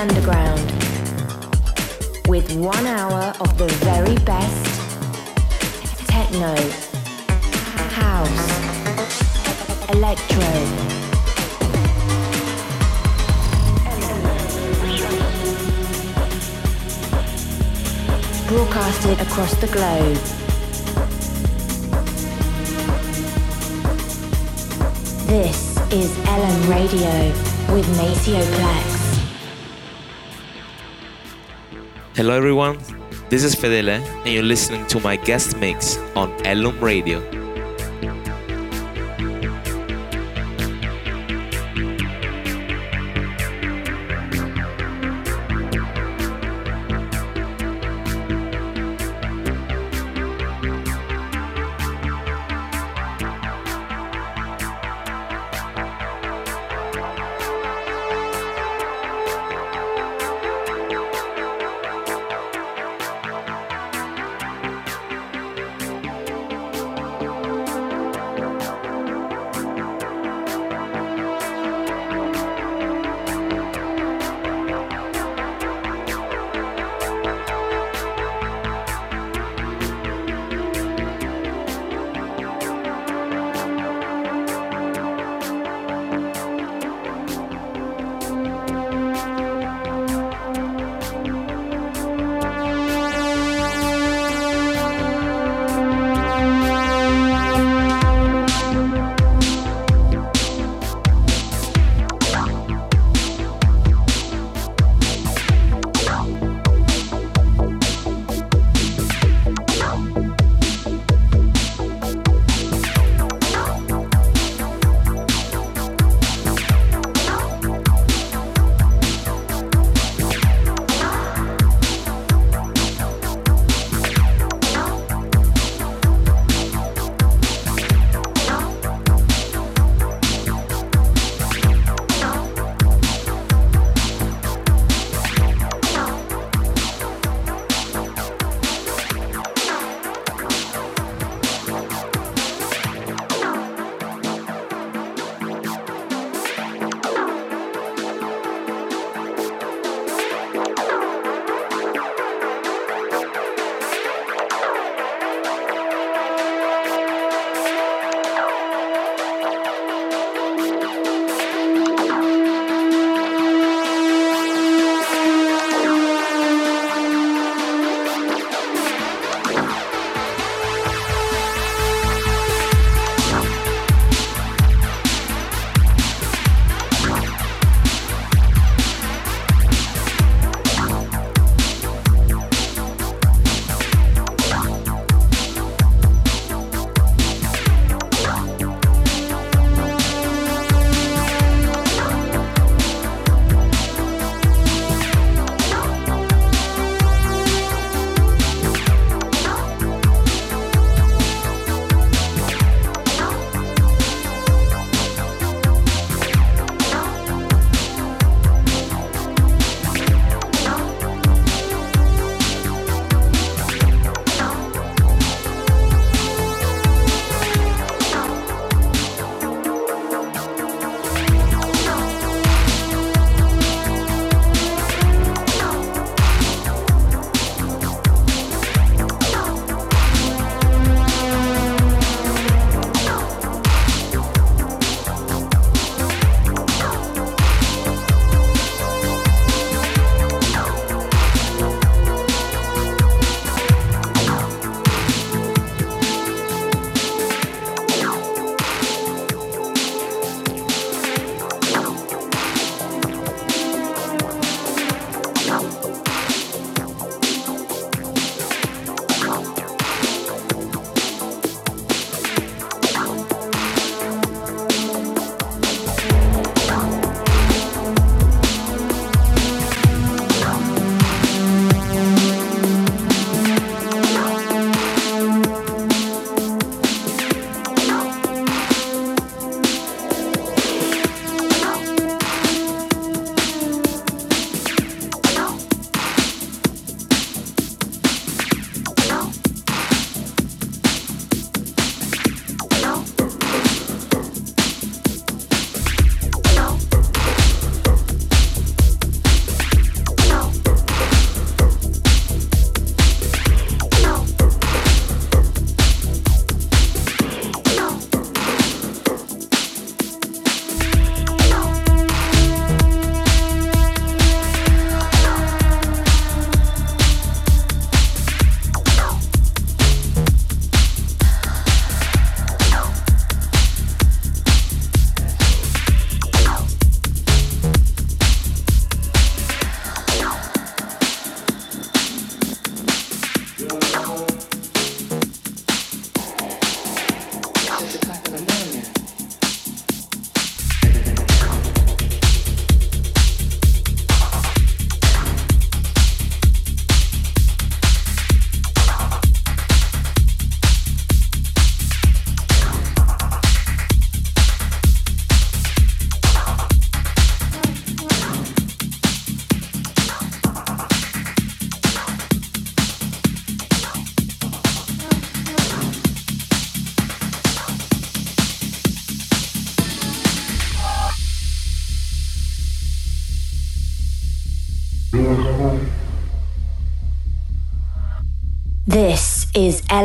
underground with one hour of the very best techno, house, electro. Broadcasted across the globe. This is Ellum Radio with Maceo Plex. Hello everyone, this is Fedele and you're listening to my guest mix on Ellum Radio.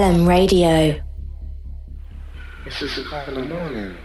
Is Radio. It's six o'clock in the morning.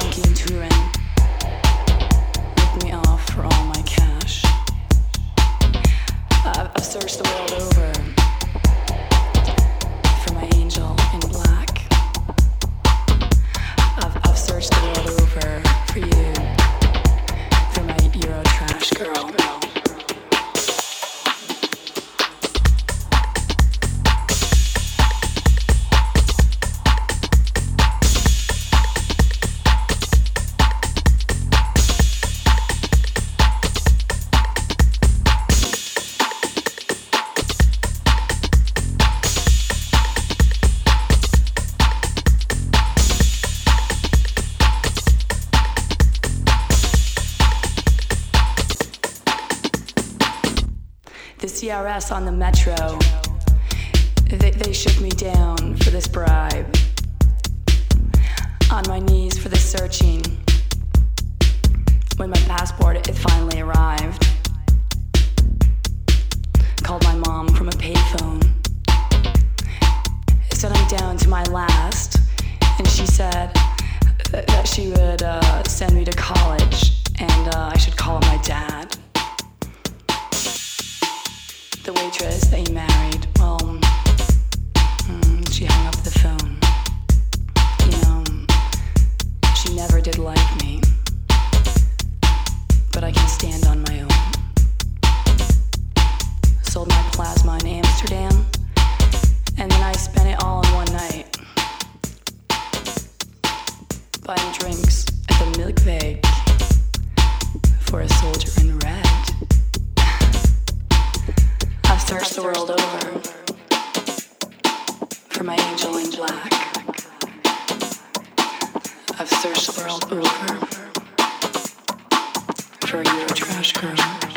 funky and to and us on the metro. I've searched world over for your trash girl.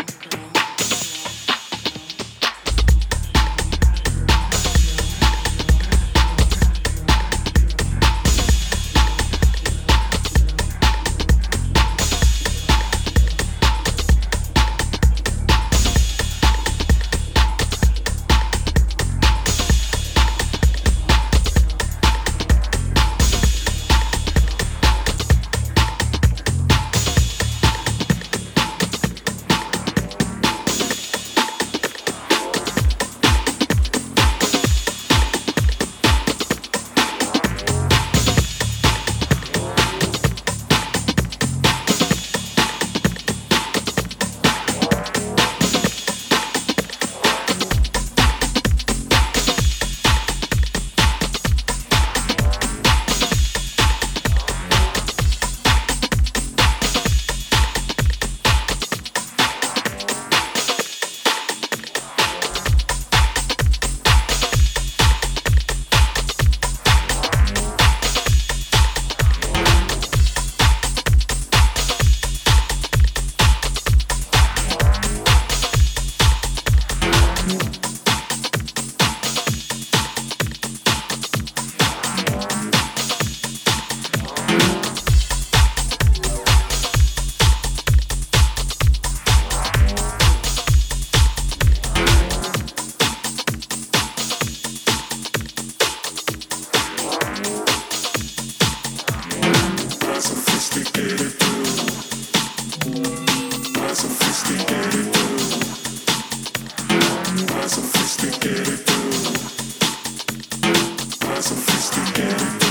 Just to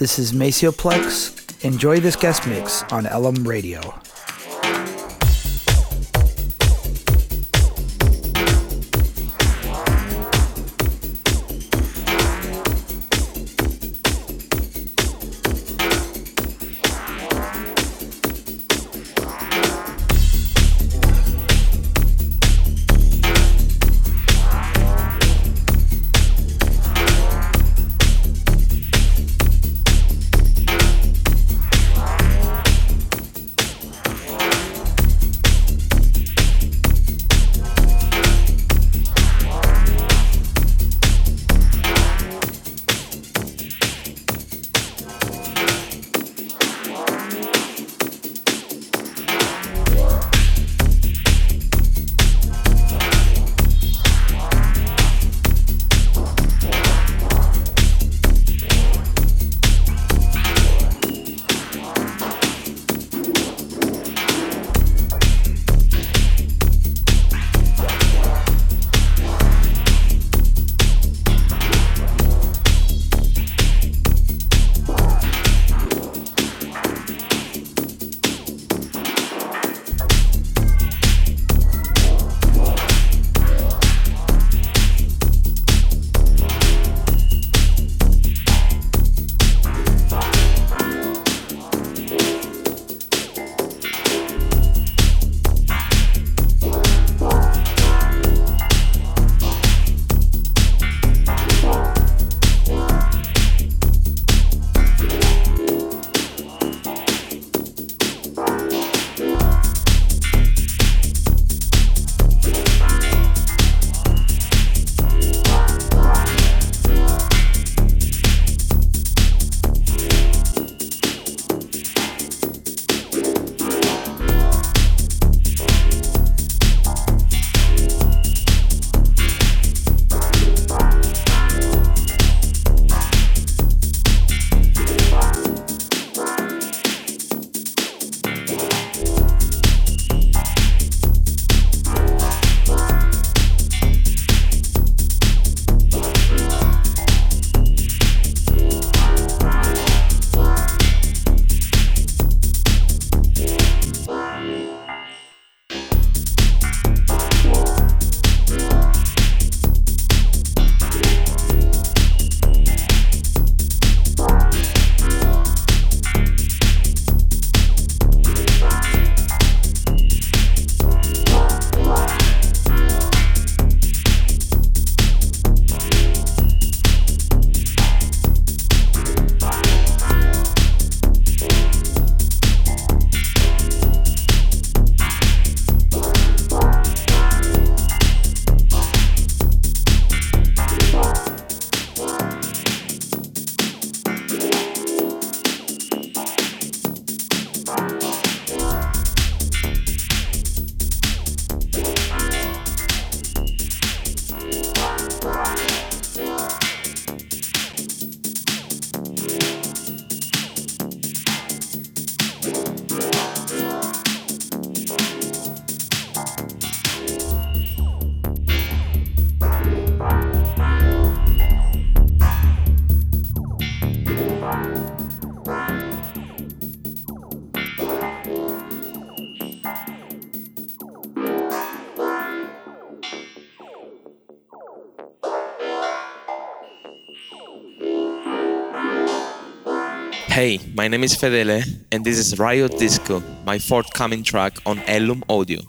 This is Maceo Plex. Enjoy this guest mix on Ellum Radio. Hey, my name is Fedele, and this is Riot Disco, my forthcoming track on Ellum Audio.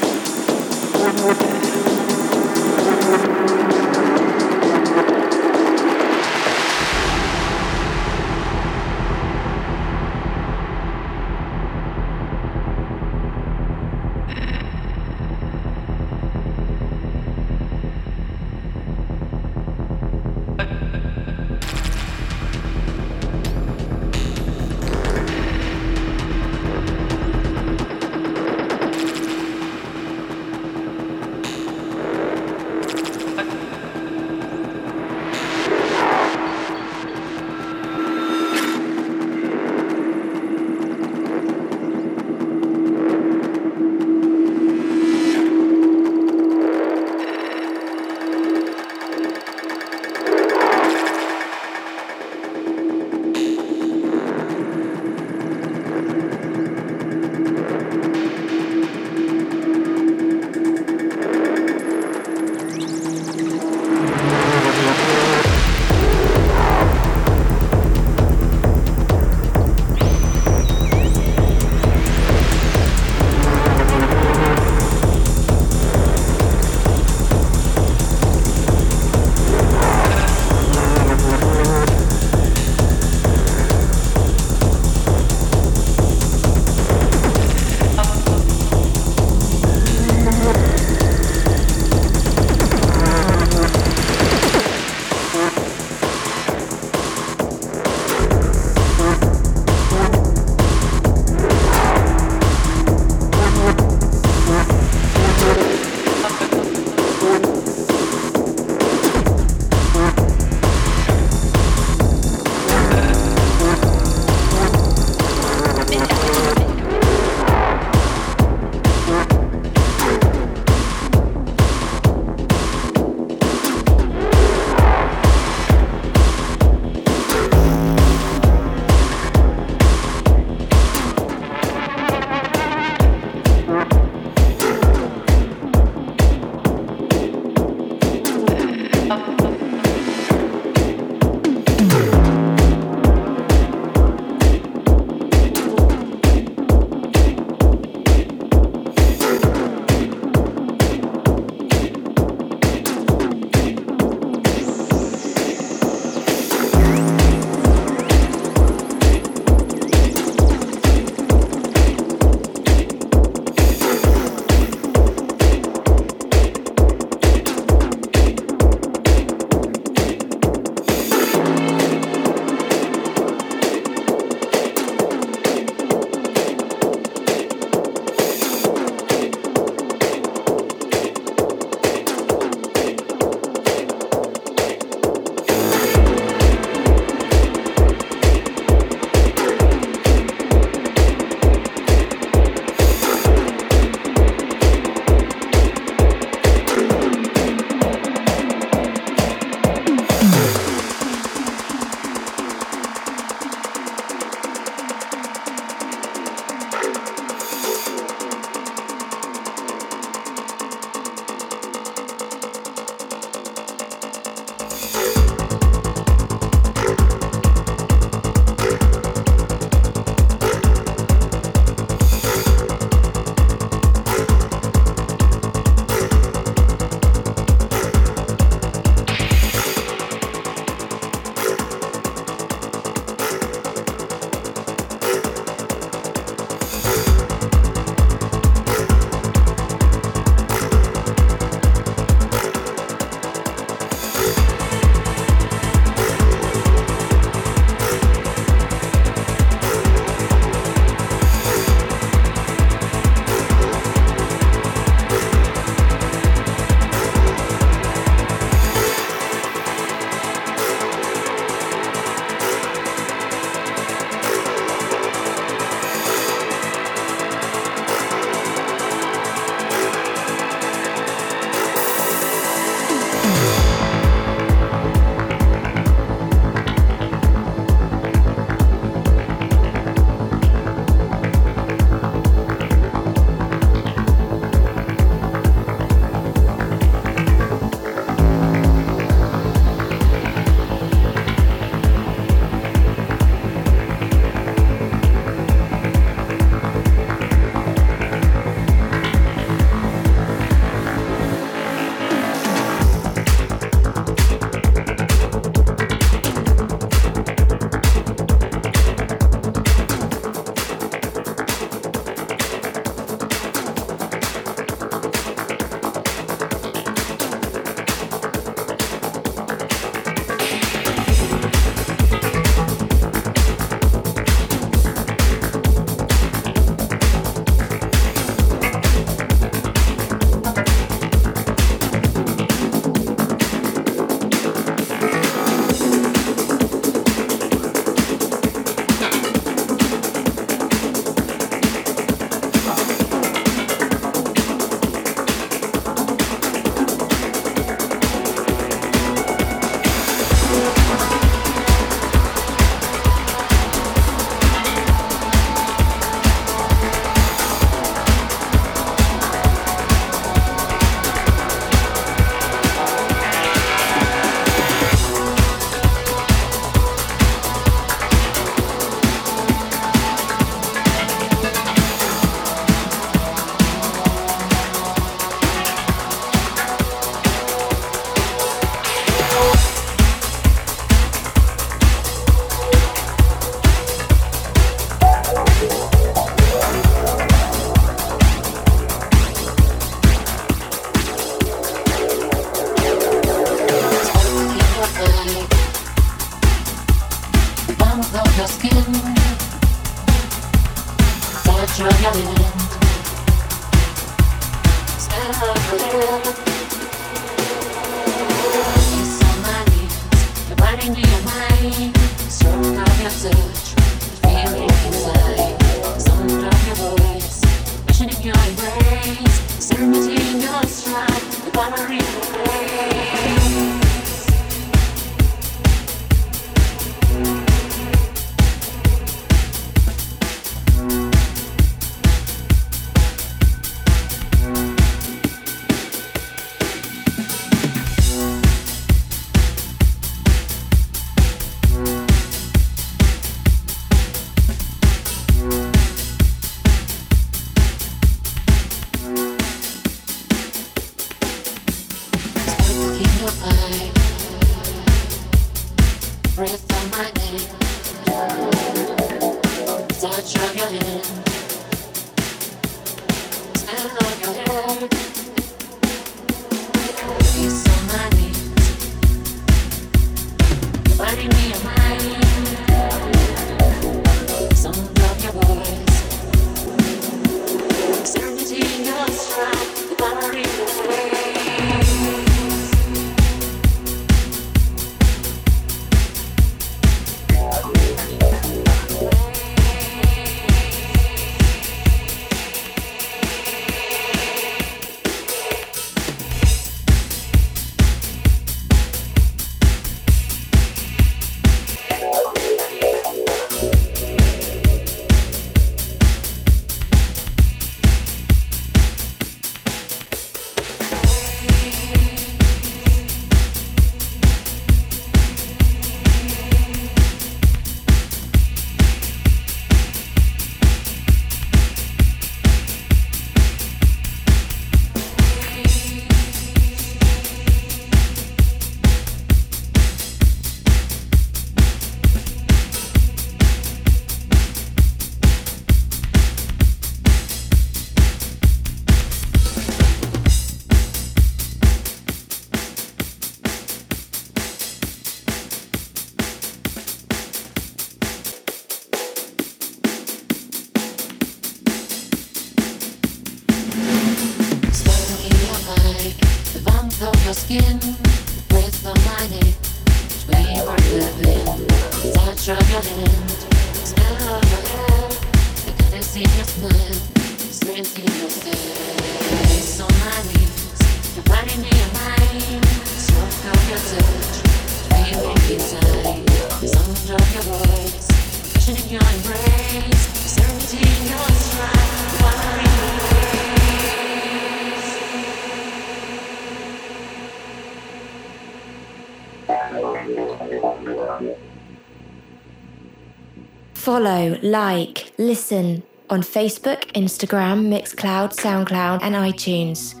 follow, like, listen on Facebook, Instagram, Mixcloud, Soundcloud, and iTunes.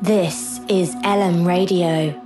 This is Ellum Radio.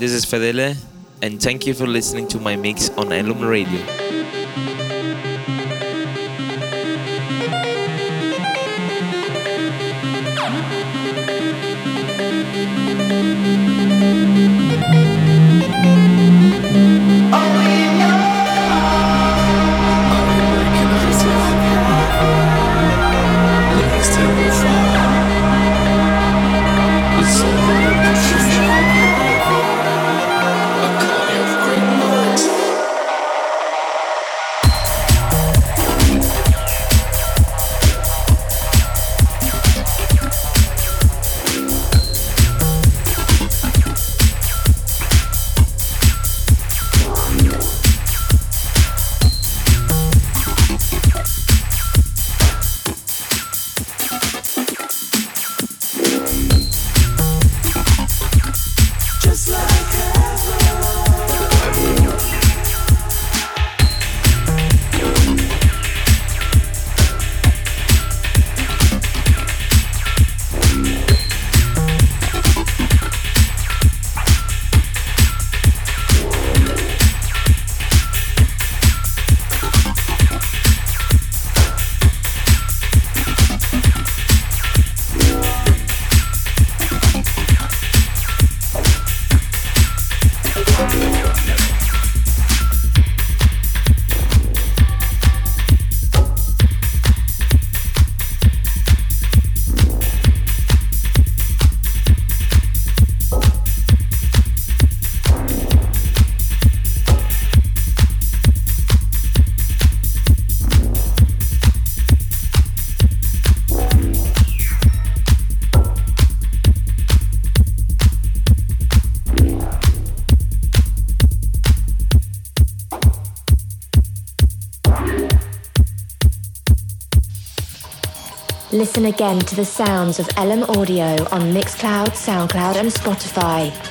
This is Fedele, and thank you for listening to my mix on Ellum Radio. Listen again to the sounds of Ellum Audio on Mixcloud, SoundCloud, and Spotify.